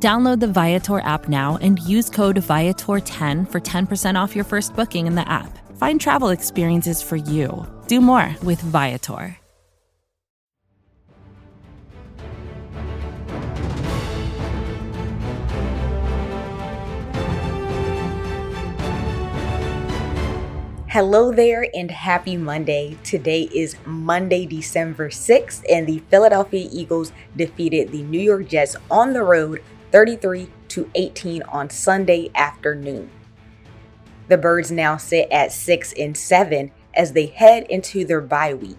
Download the Viator app now and use code Viator10 for 10% off your first booking in the app. Find travel experiences for you. Do more with Viator. Hello there and happy Monday. Today is Monday, December 6th, and the Philadelphia Eagles defeated the New York Jets on the road 33 to 18 on Sunday afternoon. The Birds now sit at 6 and 7 as they head into their bye week.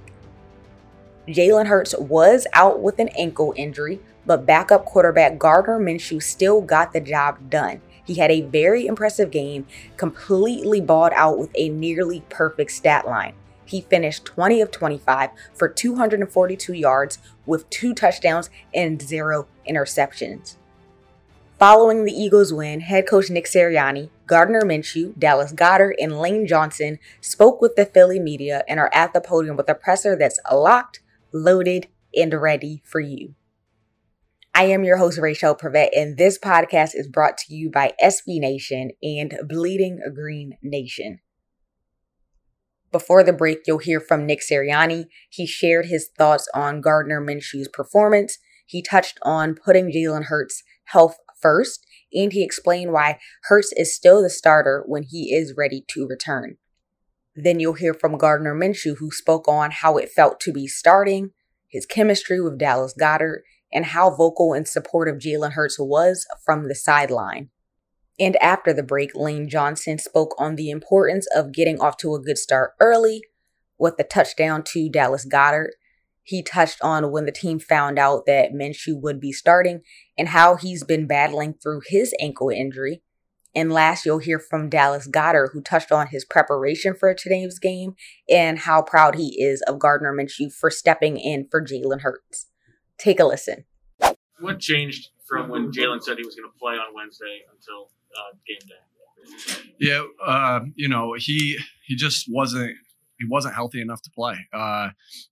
Jalen Hurts was out with an ankle injury, but backup quarterback Gardner Minshew still got the job done. He had a very impressive game, completely balled out with a nearly perfect stat line. He finished 20 of 25 for 242 yards with two touchdowns and zero interceptions. Following the Eagles' win, head coach Nick Sirianni, Gardner Minshew, Dallas Goedert, and Lane Johnson spoke with the Philly media and are at the podium with a presser that's locked, loaded, and ready for you. I am your host, Rachel Prevet, and this podcast is brought to you by SB Nation and Bleeding Green Nation. Before the break, you'll hear from Nick Sirianni. He shared his thoughts on Gardner Minshew's performance. He touched on putting Jalen Hurts' health first, and he explained why Hurts is still the starter when he is ready to return. Then you'll hear from Gardner Minshew, who spoke on how it felt to be starting, his chemistry with Dallas Goedert, and how vocal and supportive Jalen Hurts was from the sideline. And after the break, Lane Johnson spoke on the importance of getting off to a good start early with the touchdown to Dallas Goedert. He touched on when the team found out that Minshew would be starting and how he's been battling through his ankle injury. And last, you'll hear from Dallas Goedert, who touched on his preparation for today's game and how proud he is of Gardner Minshew for stepping in for Jalen Hurts. Take a listen. What changed from when Jalen said he was going to play on Wednesday until uh, game day? Yeah, uh, you know, he he just wasn't he wasn't healthy enough to play. Uh,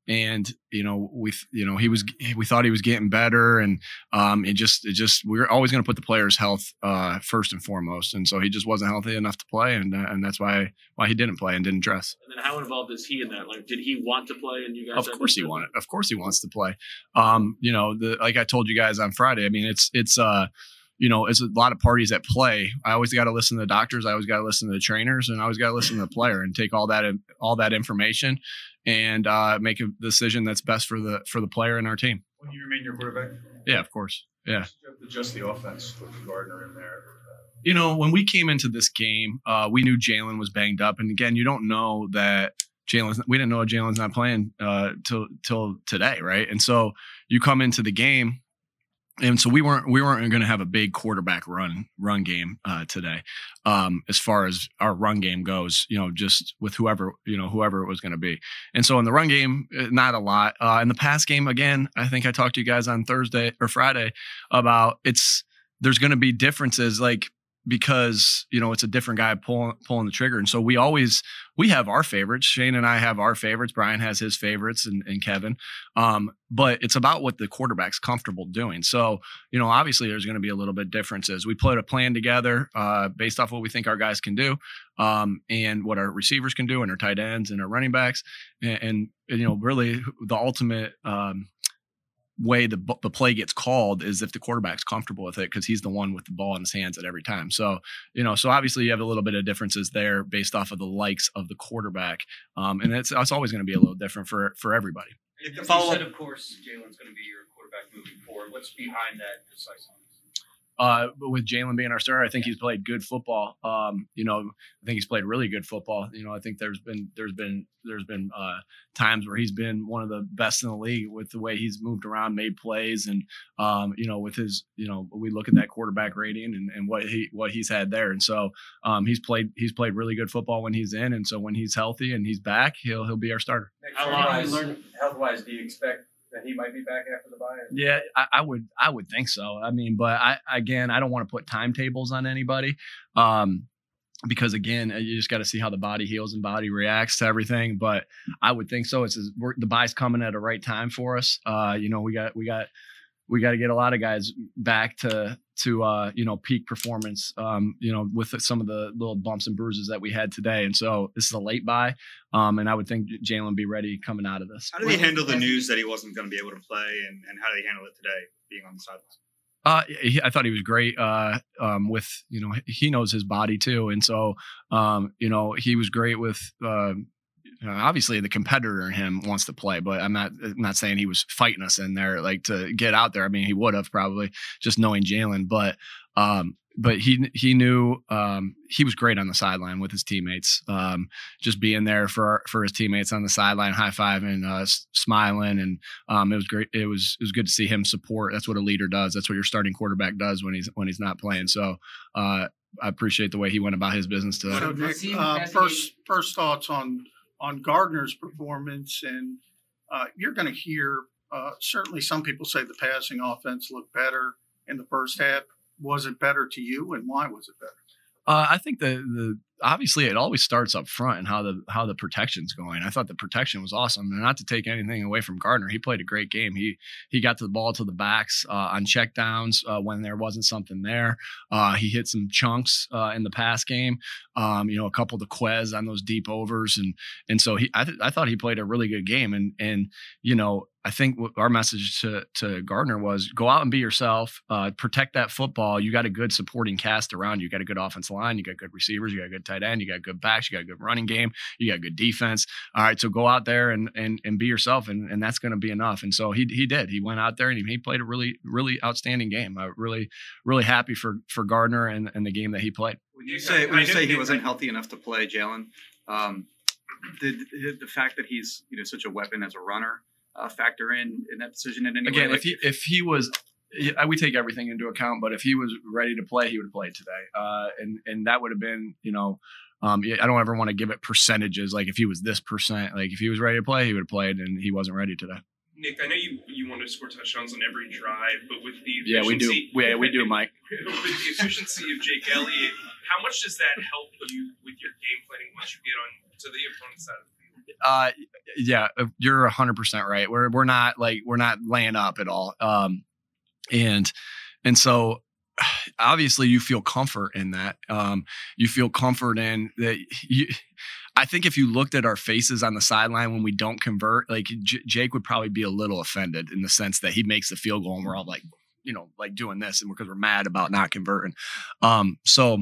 and you know, we you know he was we thought he was getting better, and um, it just it just we are always going to put the player's health uh, first and foremost, and so he just wasn't healthy enough to play, and uh, and that's why why he didn't play and didn't dress. And then how involved is he in that? Like, did he want to play? And you guys, of course, he wanted. Of course, he wants to play. Um, you know, the like I told you guys on Friday. I mean, it's it's uh you know, it's a lot of parties at play. I always got to listen to the doctors. I always got to listen to the trainers, and I always got to listen to the player and take all that all that information and uh, make a decision that's best for the for the player and our team. When you remain your quarterback, yeah, of course, yeah. Adjust the offense with Gardner in there. You know, when we came into this game, uh, we knew Jalen was banged up, and again, you don't know that Jalen's. We didn't know Jalen's not playing uh, till till today, right? And so you come into the game and so we weren't we weren't going to have a big quarterback run run game uh, today. Um, as far as our run game goes you know just with whoever you know whoever it was going to be. And so in the run game uh, not a lot. Uh, in the pass game again i think i talked to you guys on thursday or friday about it's there's going to be differences. Like because you know it's a different guy pulling pulling the trigger. And so we always we have our favorites. Shane and i have our favorites. Brian has his favorites and, and kevin. Um, but it's about what the quarterback's comfortable doing. So you know obviously there's going to be a little bit differences. We put a plan together uh, based off what we think our guys can do um, and what our receivers can do and our tight ends and our running backs. And, and you know really the ultimate um, way the the play gets called is if the quarterback's comfortable with it because he's the one with the ball in his hands at every time. So you know, so obviously you have a little bit of differences there based off of the likes of the quarterback, um, and it's it's always going to be a little different for for everybody. If the follow said, of course, Jalen's going to be your quarterback moving forward. What's behind that decisiveness? Uh, but with Jalen being our starter, I think he's played good football. Um, you know, I think he's played really good football. You know, I think there's been there's been there's been uh, times where he's been one of the best in the league with the way he's moved around, made plays, and um, you know, with his you know, we look at that quarterback rating and, and what he what he's had there, and so um, he's played he's played really good football when he's in, and so when he's healthy and he's back, he'll he'll be our starter. How long- Health wise, do you expect that he might be back after the bye? Yeah, I, I would I would think so. I mean, but I again I don't want to put timetables on anybody. Um because again, you just got to see how the body heals and body reacts to everything. But I would think so. It's the bye's coming at a right time for us. Uh, you know, we got we got we got to get a lot of guys back to to uh, you know peak performance. Um, you know, with some of the little bumps and bruises that we had today. And so this is a late bye, um, and I would think Jalen be ready coming out of this. How did he handle the news that he wasn't going to be able to play, and, and how did he handle it today, being on the sideline? Uh, he, I thought he was great. Uh, um, with you know, he knows his body too, and so um, you know, he was great with. Uh, you know, obviously, the competitor in him wants to play, but I'm not. I'm not saying he was fighting us in there like to get out there. I mean, he would have probably just knowing Jalen, but um, but he he knew um, he was great on the sideline with his teammates. Um, just being there for for his teammates on the sideline, high fiving, uh, smiling, and um, it was great. It was it was good to see him support. That's what a leader does. That's what your starting quarterback does when he's when he's not playing. So uh, I appreciate the way he went about his business today. So Nick, uh, first first thoughts on on Gardner's performance, and uh, you're going to hear uh, certainly some people say the passing offense looked better in the first half. Was it better to you, and why was it better? Uh, I think the the obviously it always starts up front and how the how the protection's going. I thought the protection was awesome, and not to take anything away from Gardner, he played a great game. He he got to the ball to the backs uh, on checkdowns uh, when there wasn't something there. Uh, he hit some chunks uh, in the pass game. Um, you know, a couple of the Quez on those deep overs, and and so he I, th- I thought he played a really good game. And and you know I think our message to to Gardner was go out and be yourself, uh, protect that football. You got a good supporting cast around you. You got a good offensive line. You got good receivers. You got good tight end. You got good backs. You got a good running game. You got good defense. All right, so go out there and and and be yourself, and and that's going to be enough. And so he he did. He went out there and he, he played a really really outstanding game. I'm really really happy for for Gardner and and the game that he played. When you say when you say he wasn't healthy enough to play, Jalen, um, did, did the fact that he's you know such a weapon as a runner uh, factor in in that decision in any Again, way? if he if he was. Yeah, We take everything into account, but if he was ready to play, he would have played today, uh, and and that would have been, you know, um, I don't ever want to give it percentages. Like if he was this percent, like if he was ready to play, he would have played, and he wasn't ready today. Nick, I know you you want to score touchdowns on every drive, but with the Yeah, we do. Yeah, we do, Mike. with the efficiency of Jake Elliott, how much does that help you with your game planning once you get on to the opponent's side of the field? Uh, yeah, uh, you're hundred percent right. We're we're not like we're not laying up at all. Um, and and so obviously you feel comfort in that. Um, you feel comfort in that. You, I think if you looked at our faces on the sideline when we don't convert, like J- Jake would probably be a little offended in the sense that he makes the field goal and we're all like, you know, like doing this and because we're mad about not converting. Um, so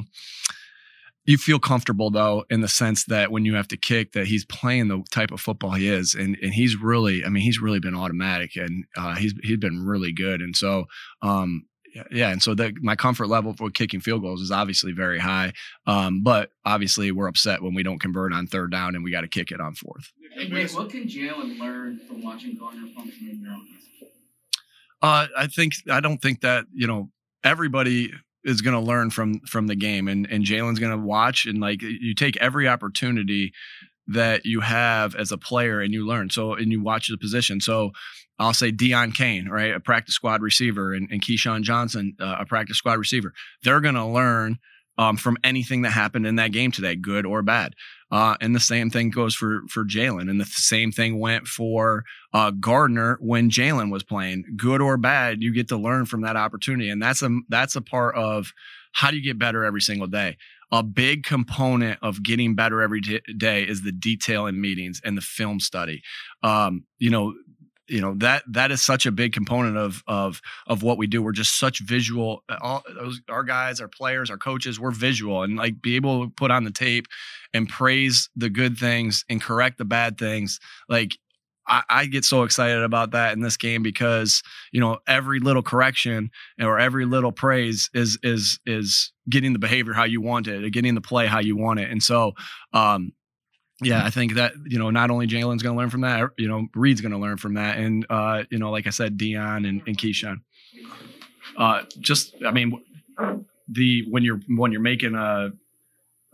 you feel comfortable though in the sense that when you have to kick that he's playing the type of football he is and and he's really I mean he's really been automatic and uh, he's he's been really good and so um yeah, and so that my comfort level for kicking field goals is obviously very high um but obviously we're upset when we don't convert on third down and we got to kick it on fourth Hey, Nick, what can Jalen learn from watching Gardner function in your offense? Uh, I think I don't think that you know everybody is going to learn from from the game, and and Jalen's going to watch and like you take every opportunity that you have as a player and you learn. So and you watch the position. So I'll say Deon Cain, right, a practice squad receiver, and, and KeeSean Johnson, uh, a practice squad receiver. They're going to learn um, from anything that happened in that game today, good or bad. Uh, and the same thing goes for for Jalen, and the same thing went for uh, Gardner when Jalen was playing. Good or bad, you get to learn from that opportunity, and that's a that's a part of how do you get better every single day. A big component of getting better every day is the detail in meetings and the film study. Um, you know, you know that that is such a big component of of of what we do. We're just such visual all those our guys our players our coaches we're visual and like be able to put on the tape and praise the good things and correct the bad things. Like I, I get so excited about that in this game because you know every little correction or every little praise is is is getting the behavior how you want it, getting the play how you want it, and so um, yeah, I think that you know not only Jalen's going to learn from that, you know Reed's going to learn from that, and uh, you know like I said, Deon and, and KeeSean. Uh, just I mean, the when you're when you're making a,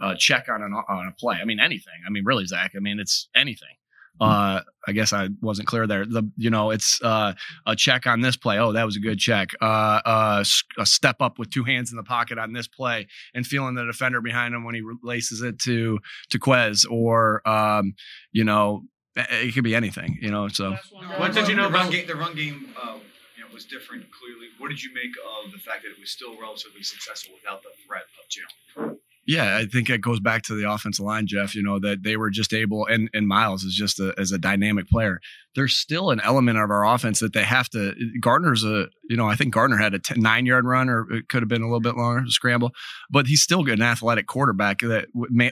a check on an on a play, I mean anything. I mean really, Zach. I mean it's anything. Uh, I guess I wasn't clear there. The you know it's uh, a check on this play. Oh, that was a good check. Uh, uh, a step up with two hands in the pocket on this play and feeling the defender behind him when he laces it to to Quez or um, you know it could be anything. You know, so what did you know the run about game? The run game, uh, you know, was different. Clearly, what did you make of the fact that it was still relatively successful without the threat of Jalen? Yeah, I think it goes back to the offensive line, Jeff. You know that they were just able, and and Miles is just a, as a dynamic player. There's still an element of our offense that they have to. Gardner's a, you know, I think Gardner had a 10, nine yard run, or it could have been a little bit longer scramble, but he's still an athletic quarterback that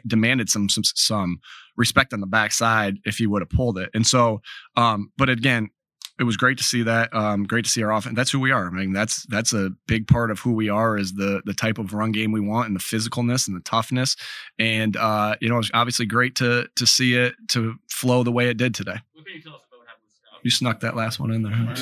demanded some some some respect on the backside if he would have pulled it. And so, um, but again, it was great to see that. Um, great to see our offense. That's who we are. I mean, that's that's a big part of who we are is the the type of run game we want and the physicalness and the toughness. And uh, you know, it's obviously great to to see it to flow the way it did today. What can you tell us about what happened with Stout? You snuck that last one in there. Huh?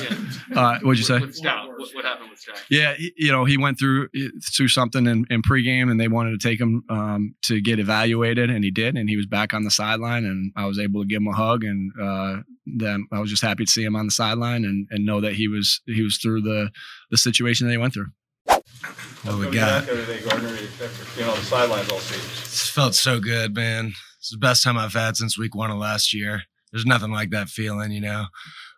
Yeah. Uh, what'd you say? With Stout, what, what happened with Stout? Yeah, he, you know, he went through through something in, in pregame, and they wanted to take him um, to get evaluated, and he did, and he was back on the sideline, and I was able to give him a hug, and uh, then I was just happy to see him on the sideline and, and know that he was he was through the the situation that he went through. What we got? The other day, Gardner, after being on the sidelines all season. This felt so good, man. It's the best time I've had since week one of last year. There's nothing like that feeling, you know.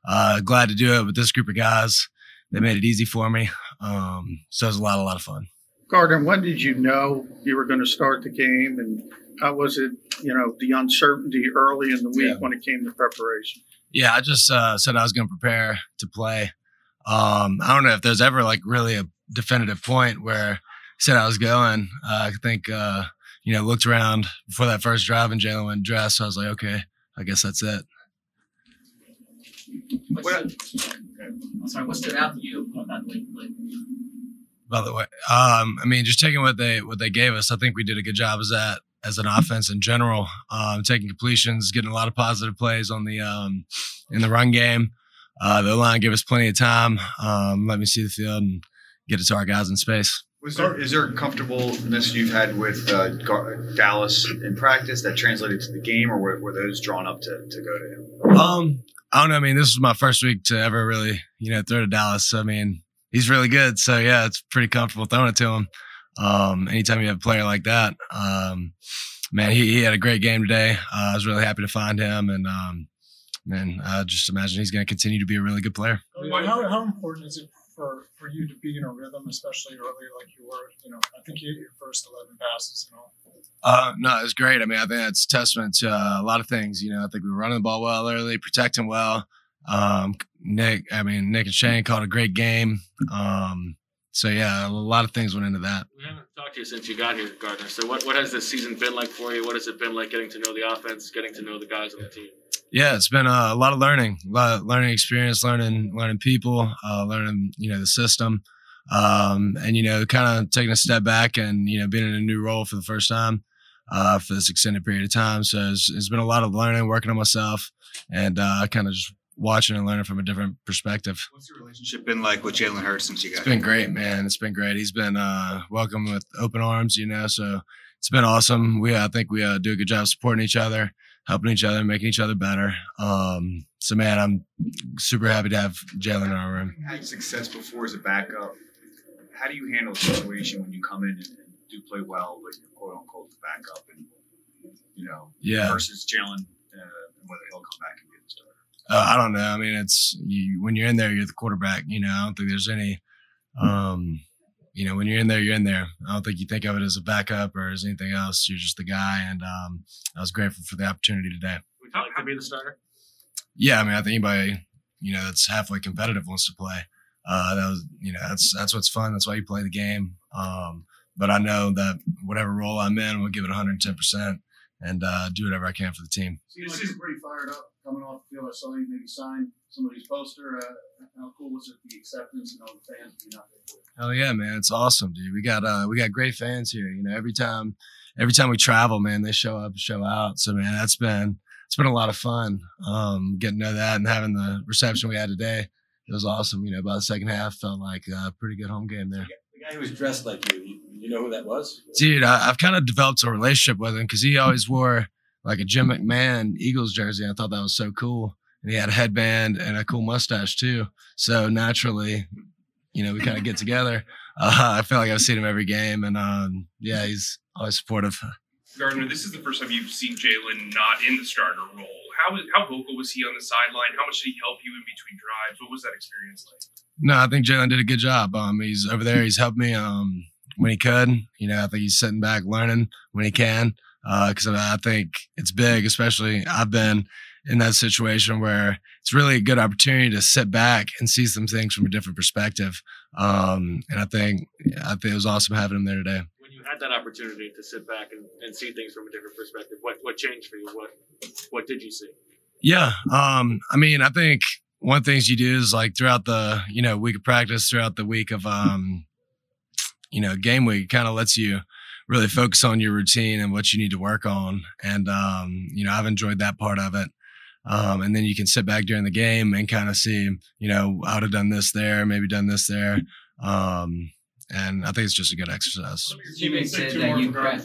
Uh, glad to do it with this group of guys. They made it easy for me. Um, so it was a lot, a lot of fun. Gardner, when did you know you were going to start the game, and how was it? You know, the uncertainty early in the week Yeah. when it came to preparation. Yeah, I just uh, said I was going to prepare to play. Um, I don't know if there's ever like really a definitive point where I said I was going. Uh, I think uh, you know looked around before that first drive and Jalen went dressed. So I was like, okay, I guess that's it. What's sorry, what stood out to you about that late play? By the way, um, I mean just taking what they what they gave us. I think we did a good job as that as an offense in general. Um, taking completions, getting a lot of positive plays on the um, in the run game. Uh, the line gave us plenty of time. Um, let me see the field and get it to our guys in space. Was there is there comfortableness you've had with uh, Gar- Dallas in practice that translated to the game, or were, were those drawn up to, to go to him? Um, I don't know. I mean, this was my first week to ever really, you know, throw to Dallas. So, I mean, he's really good. So yeah, it's pretty comfortable throwing it to him. Um, anytime you have a player like that, um, man, he, he had a great game today. Uh, I was really happy to find him, and um, man, I just imagine he's going to continue to be a really good player. How, how important is it for, for you to be in a rhythm, especially early like you were? You know, I think you hit your first 11 passes and all. Uh, no, it's great. I mean, I think that's testament to uh, a lot of things. You know, I think we were running the ball well early, protecting well. Um, Nick, I mean, Nick and Shane called a great game. Um, so yeah, a lot of things went into that. We haven't talked to you since you got here, Gardner. So what, what has this season been like for you? What has it been like getting to know the offense, getting to know the guys on the team? Yeah, it's been a, a lot of learning, a lot of learning experience, learning, learning people, uh, learning, you know, the system, um, and you know, kind of taking a step back and you know, being in a new role for the first time uh, for this extended period of time. So it's, it's been a lot of learning, working on myself, and uh, kind of just watching and learning from a different perspective. What's your relationship been like with Jalen Hurts since you got It's been great, man. It's been great. He's been uh, welcomed with open arms, you know. So it's been awesome. We I think we uh, do a good job supporting each other, helping each other, making each other better. Um, so man, I'm super happy to have Jalen in our room. had success before as a backup. How do you handle a situation when you come in and, and do play well, but you're quote unquote the backup, and you know, Yeah. versus Jalen, uh, and whether he'll come back and be the starter? Uh, I don't know. I mean, it's you, when you're in there, you're the quarterback. You know, I don't think there's any. Um, you know, when you're in there, you're in there. I don't think you think of it as a backup or as anything else. You're just the guy, and um, I was grateful for the opportunity today. Would you like to be the starter? Yeah, I mean, I think anybody you know that's halfway competitive wants to play. Uh, that was, you know, that's that's what's fun. That's why you play the game. Um, but I know that whatever role I'm in, we'll give it 110 percent, and uh, do whatever I can for the team. Seems like you're pretty fired up coming off the field. I saw you maybe sign somebody's poster. Uh, how cool was it the acceptance and all the fans being out there? Hell yeah, man! It's awesome, dude. We got uh, we got great fans here. You know, every time every time we travel, man, they show up, show out. So man, that's been it's been a lot of fun. Um, getting to know that and having the reception we had today. It was awesome. You know, by the second half, felt like a pretty good home game there. The guy who was dressed like you, you, you know who that was? Dude, I, I've kind of developed a relationship with him because he always wore like a Jim McMahon Eagles jersey. I thought that was so cool. And he had a headband and a cool mustache too. So naturally, you know, we kind of get together. Uh, I feel like I've seen him every game, and um, yeah, he's always supportive. Gardner, this is the first time you've seen Jalen not in the starter role. How how vocal was he on the sideline? How much did he help you in between drives? What was that experience like? No, I think Jalen did a good job. Um, he's over there. He's helped me um, when he could. You know, I think he's sitting back learning when he can. Because uh, I think it's big, especially I've been in that situation where it's really a good opportunity to sit back and see some things from a different perspective. Um, and I think I think it was awesome having him there today. That opportunity to sit back and, and see things from a different perspective, what what changed for you? What what did you see? Yeah, um, I mean, I think one of the things you do is like throughout the you know week of practice, throughout the week of um, you know game week, kind of lets you really focus on your routine and what you need to work on. And um, you know, I've enjoyed that part of it. Um, and then you can sit back during the game and kind of see, you know, I would have done this there, maybe done this there. Um, and I think it's just a good exercise. Your teammates said that you crack.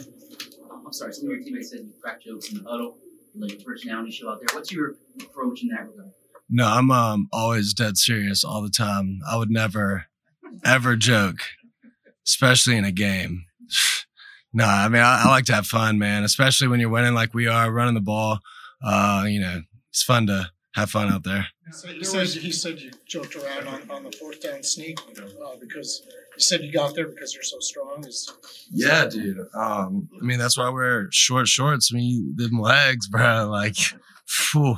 I'm sorry. Some of your teammates said you crack jokes in the huddle, like your personality show out there. What's your approach in that regard? No, I'm um, always dead serious all the time. I would never, ever joke, especially in a game. no, I mean I, I like to have fun, man. Especially when you're winning like we are, running the ball. Uh, you know, it's fun to have fun out there. So he said he said you joked around on, on the fourth down sneak uh, because you said you got there because you're so strong. Is Yeah, dude. Um, I mean, that's why I wear short shorts. I mean, them legs, bro. Like, phew,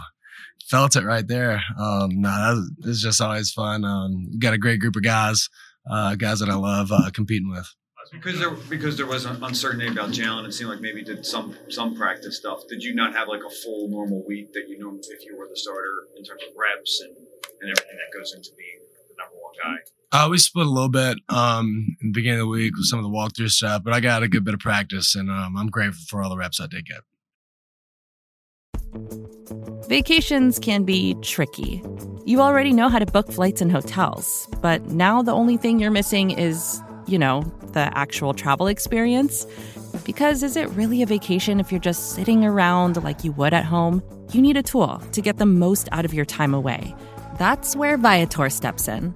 felt it right there. Um, no, nah, it's just always fun. Um, got a great group of guys, uh, guys that I love uh, competing with. Because there because there was uncertainty about Jalen, it seemed like maybe did some some practice stuff. Did you not have like a full normal week that you know if you were the starter in terms of reps and, and everything that goes into being the number one guy? Uh, we split a little bit um, in the beginning of the week with some of the walkthrough stuff, but I got a good bit of practice, and um, I'm grateful for all the reps I did get. Vacations can be tricky. You already know how to book flights and hotels, but now the only thing you're missing is you know, the actual travel experience. Because is it really a vacation if you're just sitting around like you would at home? You need a tool to get the most out of your time away. That's where Viator steps in.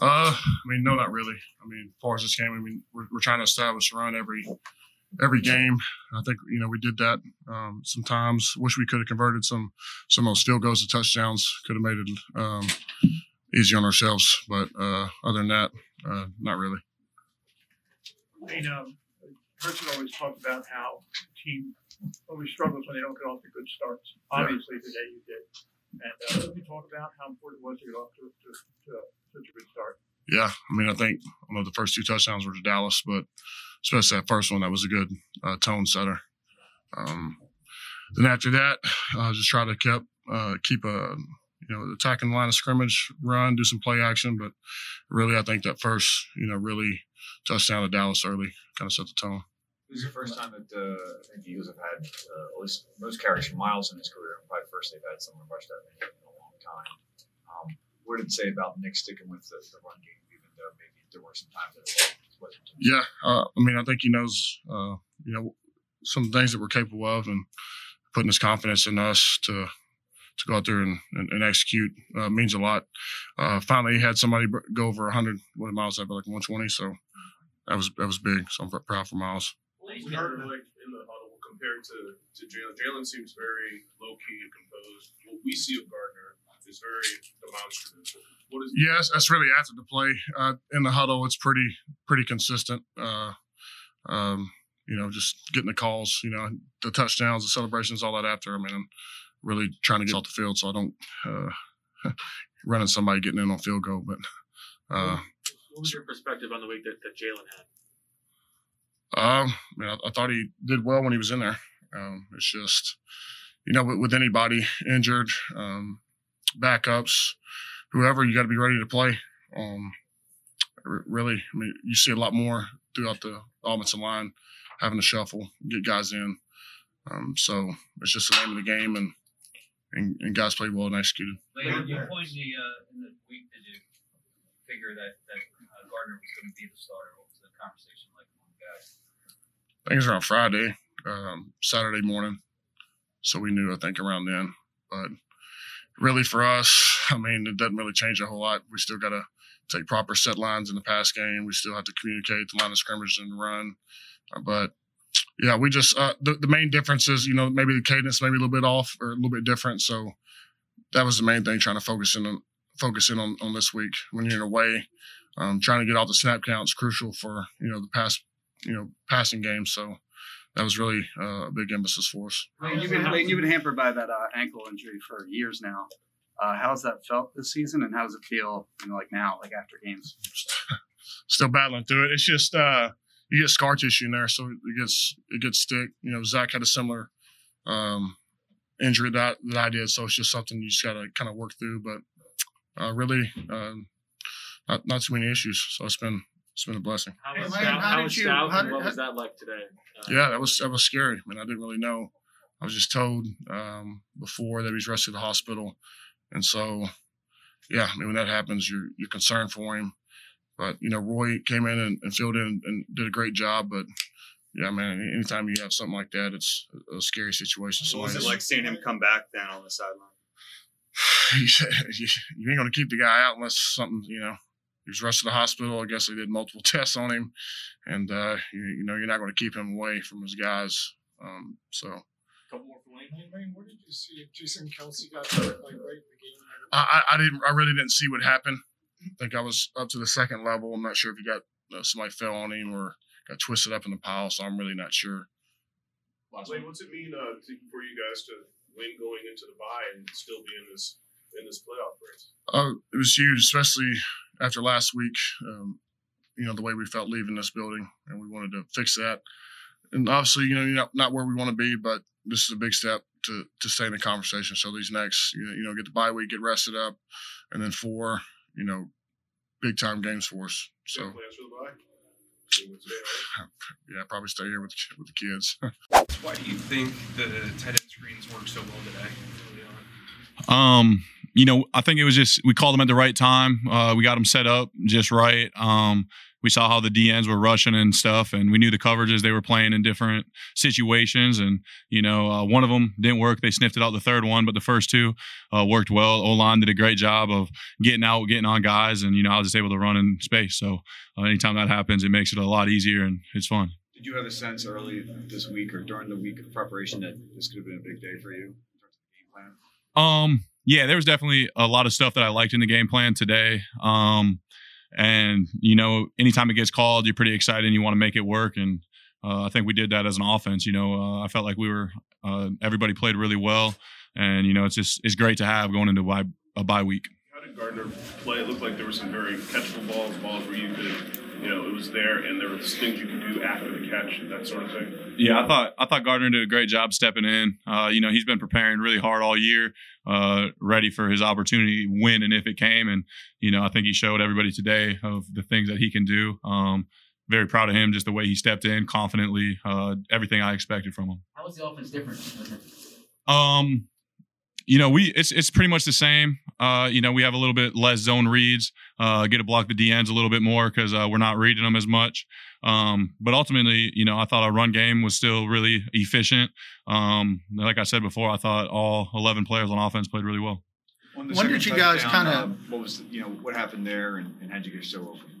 Uh, I mean, no, not really. I mean, as far as this game, I mean, we're, we're trying to establish a run every every game. I think you know we did that. Um, sometimes wish we could have converted some some of those field goals to touchdowns. Could have made it um, easy on ourselves, but uh, other than that, uh, not really. I know, Coach would always talk about how the team always struggles when they don't get off to good starts. Yeah. Obviously, today you did. And uh, me talk about how important it was to get off to, to, to such a good start. Yeah, I mean, I think I know the first two touchdowns were to Dallas, but especially that first one, that was a good uh, tone setter. Um, then after that, uh, just try to keep uh, keep a you know attacking line of scrimmage, run, do some play action, but really, I think that first you know really touchdown to Dallas early kind of set the tone. This is the first time that uh, I think the Eagles have had uh, at least most carries from Miles in his career, and probably first they've had someone rush that many in a long time. Um, what did it say about Nick sticking with the, the run game, even though maybe there were some times that it wasn't? Yeah, uh, I mean, I think he knows, uh, you know, some things that we're capable of, and putting his confidence in us to to go out there and, and, and execute uh, means a lot. Uh, finally, he had somebody go over 100. What Miles have? Like 120. So that was that was big. So I'm proud for Miles. Heard like in the huddle compared to to Jalen. Jalen seems very low key and composed. What we see of Gardner is very demonstrative. What is Yes, that's really after the play. Uh, in the huddle, it's pretty pretty consistent. Uh, um, you know, just getting the calls, you know, the touchdowns, the celebrations, all that after. I mean, I'm really trying to get off the field, so I don't uh, running somebody getting in on field goal. But uh, What was your perspective on the week that, that Jalen had? Um, I, mean, I, I thought he did well when he was in there. Um, it's just, you know, with, with anybody injured, um, backups, whoever, you got to be ready to play. Um, really, I mean, you see a lot more throughout the offensive line having to shuffle, get guys in. Um, so it's just the name of the game, and and, and guys played well and executed. Later, you point the uh, in the week did you figure that that uh, Gardner was going to be the starter? What was the conversation like? I think it was around Friday, um, Saturday morning. So we knew, I think, around then. But really, for us, I mean, it doesn't really change a whole lot. We still got to take proper set lines in the pass game. We still have to communicate the line of scrimmage and run. Uh, but yeah, we just uh, the the main difference is you know maybe the cadence maybe a little bit off or a little bit different. So that was the main thing, trying to focus in on focus in on, on this week when you're in away. Um, trying to get all the snap counts crucial for you know the pass you know passing game. So that was really uh, a big emphasis for us. You've been, you've been hampered by that uh, ankle injury for years now. Uh, how's that felt this season, and how does it feel, you know, like now, like after games? still battling through it. It's just uh, you get scar tissue in there, so it gets it gets thick. You know, Zach had a similar um, injury that that I did, so it's just something you just got to kind of work through. But uh, really, um, not not too many issues. So it's been it's been a blessing. How Hey, Lane, how How did was you- how did- what how- was that like today? Uh, Yeah, that was that was scary. I mean, I didn't really know. I was just told um, before that he was rushed to the hospital, and so yeah, I mean when that happens, you're you're concerned for him. But you know, Roy came in and, and filled in and did a great job. But yeah, man, anytime you have something like that, it's a scary situation. So was it like seeing him come back then on the sideline? you you ain't gonna keep the guy out unless something you know. He was rushed to the hospital. I guess they did multiple tests on him, and uh, you, you know you're not going to keep him away from his guys. Um, so Couple more for Lane. Lane, Lane, what did you see? Jason Kelce got hurt like right in the game. I, I I didn't. I really didn't see what happened. I think I was up to the second level. I'm not sure if he got uh, somebody fell on him or got twisted up in the pile. So I'm really not sure. Lane, what's it mean uh, to, for you guys to win going into the bye and still be in this in this playoff race? Uh, it was huge, especially after last week. Um, you know the way we felt leaving this building, and we wanted to fix that. And obviously, you know, you're not, not where we want to be, but this is a big step to to stay in the conversation. So these next, you know, you know, get the bye week, get rested up, and then four, you know, big time games for us. So Plans for the bye? You would say, right? yeah, probably stay here with the, with the kids. Why do you think the tight end screens work so well today? Um, you know, I think it was just we called them at the right time. Uh, we got them set up just right. Um, we saw how the DNs were rushing and stuff, and we knew the coverages they were playing in different situations. And you know, uh, one of them didn't work. They sniffed it out the third one, but the first two uh, worked well. O line did a great job of getting out, getting on guys, and you know, I was just able to run in space. So uh, anytime that happens, it makes it a lot easier and it's fun. Did you have a sense early this week or during the week of preparation that this could have been a big day for you in terms of the game plan? Um, yeah, there was definitely a lot of stuff that I liked in the game plan today. Um, and you know, anytime it gets called, you're pretty excited and you want to make it work. And uh, I think we did that as an offense. You know, uh, I felt like we were uh, everybody played really well, and you know, it's just it's great to have going into a bye week. How did Gardner play? It looked like there were some very catchable balls, balls where you could, you know, it was there, and there were things you could do after the catch, and that sort of thing. Yeah, I thought I thought Gardner did a great job stepping in. Uh, you know, he's been preparing really hard all year, uh, ready for his opportunity, when and if it came. And you know, I think he showed everybody today of the things that he can do. Um, very proud of him, just the way he stepped in confidently. Uh, everything I expected from him. How was the offense different? Um, you know, we it's it's pretty much the same. Uh, you know, we have a little bit less zone reads, uh, get to block the DNs a little bit more because uh, we're not reading them as much. Um, but ultimately, you know, I thought our run game was still really efficient. Um, like I said before, I thought all 11 players on offense played really well. On When did you guys kinda- um, what was you know what happened there and, and how'd you get so open?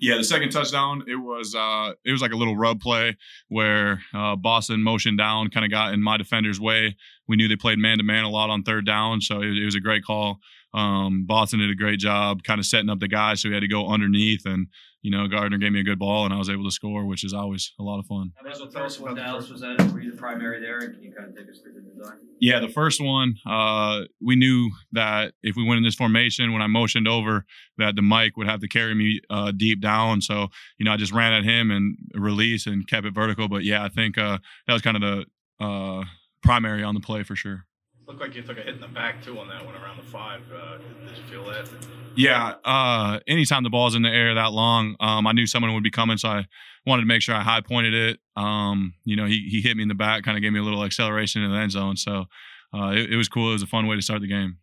Yeah, the second touchdown, it was uh it was like a little rub play where uh Boston motioned down, kind of got in my defender's way. We knew they played man to man a lot on third down, so it, it was a great call. Um Boston did a great job kind of setting up the guys, so we had to go underneath and you know, Gardner gave me a good ball and I was able to score, which is always a lot of fun. How about the first one, Dallas? Was that were you the primary there? And can you kind of take us through the design? Yeah, the first one, uh, we knew that if we went in this formation, when I motioned over, that the mic would have to carry me uh, deep down. So, you know, I just ran at him and released and kept it vertical. But yeah, I think uh, that was kind of the uh, primary on the play for sure. Looked like you took a hit in the back too on that one around the five. Uh, did you feel that? Yeah, uh, anytime the ball's in the air that long, um, I knew someone would be coming, so I wanted to make sure I high pointed it. Um, you know, he he hit me in the back, kind of gave me a little acceleration in the end zone. So uh, it, it was cool. It was a fun way to start the game.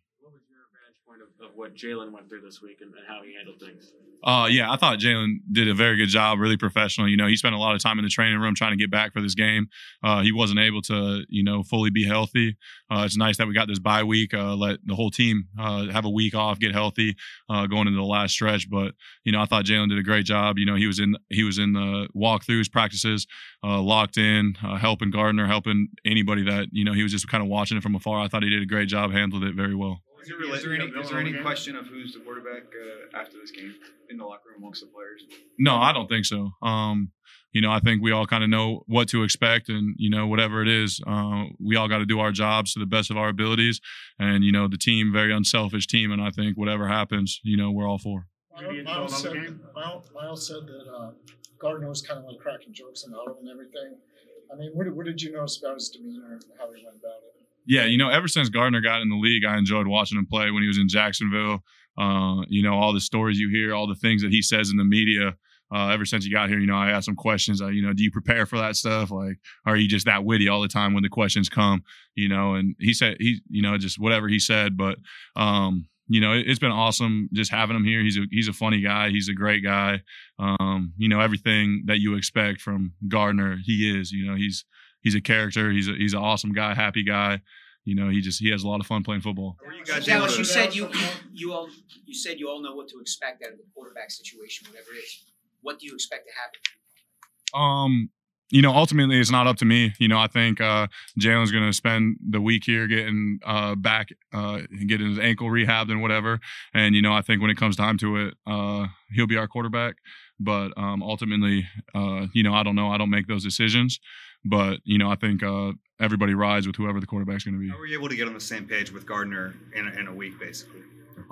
What Jalen went through this week and, and how he handled things. Uh, yeah, I thought Jalen did a very good job, really professional. You know, he spent a lot of time in the training room trying to get back for this game. Uh, he wasn't able to, you know, fully be healthy. Uh, it's nice that we got this bye week, uh, let the whole team uh, have a week off, get healthy, uh, going into the last stretch. But you know, I thought Jalen did a great job. You know, he was in he was in the walkthroughs, practices, uh, locked in, helping Gardner, helping anybody that you know he was just kind of watching it from afar. I thought he did a great job, handled it very well. Is there, is there any, is there any question of who's the quarterback uh, after this game in the locker room amongst the players? No, I don't think so. Um, you know, I think we all kind of know what to expect, and you know, whatever it is, uh, we all got to do our jobs to the best of our abilities. And you know, the team, very unselfish team, and I think whatever happens, you know, we're all for. Miles said, Miles, Miles said that uh, Gardner was kind of like cracking jokes in the huddle and everything. I mean, what, what did you notice about his demeanor and how he went about it? Yeah, you know, ever since Gardner got in the league, I enjoyed watching him play when he was in Jacksonville. Uh, you know, all the stories you hear, all the things that he says in the media. Uh, ever since he got here, you know, I asked him questions. You know, do you prepare for that stuff? Like, are you just that witty all the time when the questions come? You know, and he said he, you know, just whatever he said. But, um, you know, it, it's been awesome just having him here. He's a he's a funny guy. He's a great guy. Um, you know, everything that you expect from Gardner, he is. You know, he's he's a character. He's a he's an awesome guy, happy guy. You know, he just he has a lot of fun playing football. Dallas, you said you, you you all you said you all know what to expect out of the quarterback situation, whatever it is. What do you expect to happen? Um, you know, ultimately, it's not up to me. You know, I think uh, Jalen's going to spend the week here getting uh, back, uh, getting his ankle rehabbed and whatever. And you know, I think when it comes time to it, uh, he'll be our quarterback. But um, ultimately, uh, you know, I don't know. I don't make those decisions. But you know, I think uh, everybody rides with whoever the quarterback's going to be. How were you able to get on the same page with Gardner in a, in a week, basically?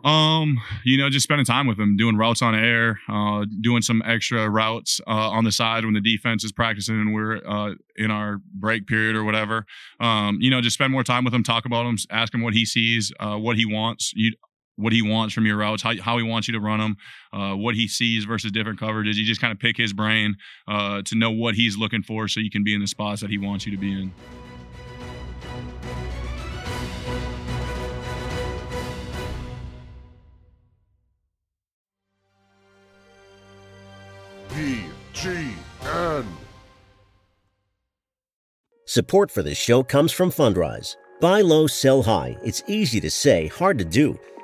Um, you know, just spending time with him, doing routes on air, uh, doing some extra routes uh, on the side when the defense is practicing and we're uh, in our break period or whatever. Um, you know, just spend more time with him, talk about him, ask him what he sees, uh, what he wants. You, what he wants from your routes, how, how he wants you to run them, uh, what he sees versus different coverages. You just kind of pick his brain uh, to know what he's looking for so you can be in the spots that he wants you to be in. BGN. Support for this show comes from Fundrise. Buy low, sell high. It's easy to say, hard to do.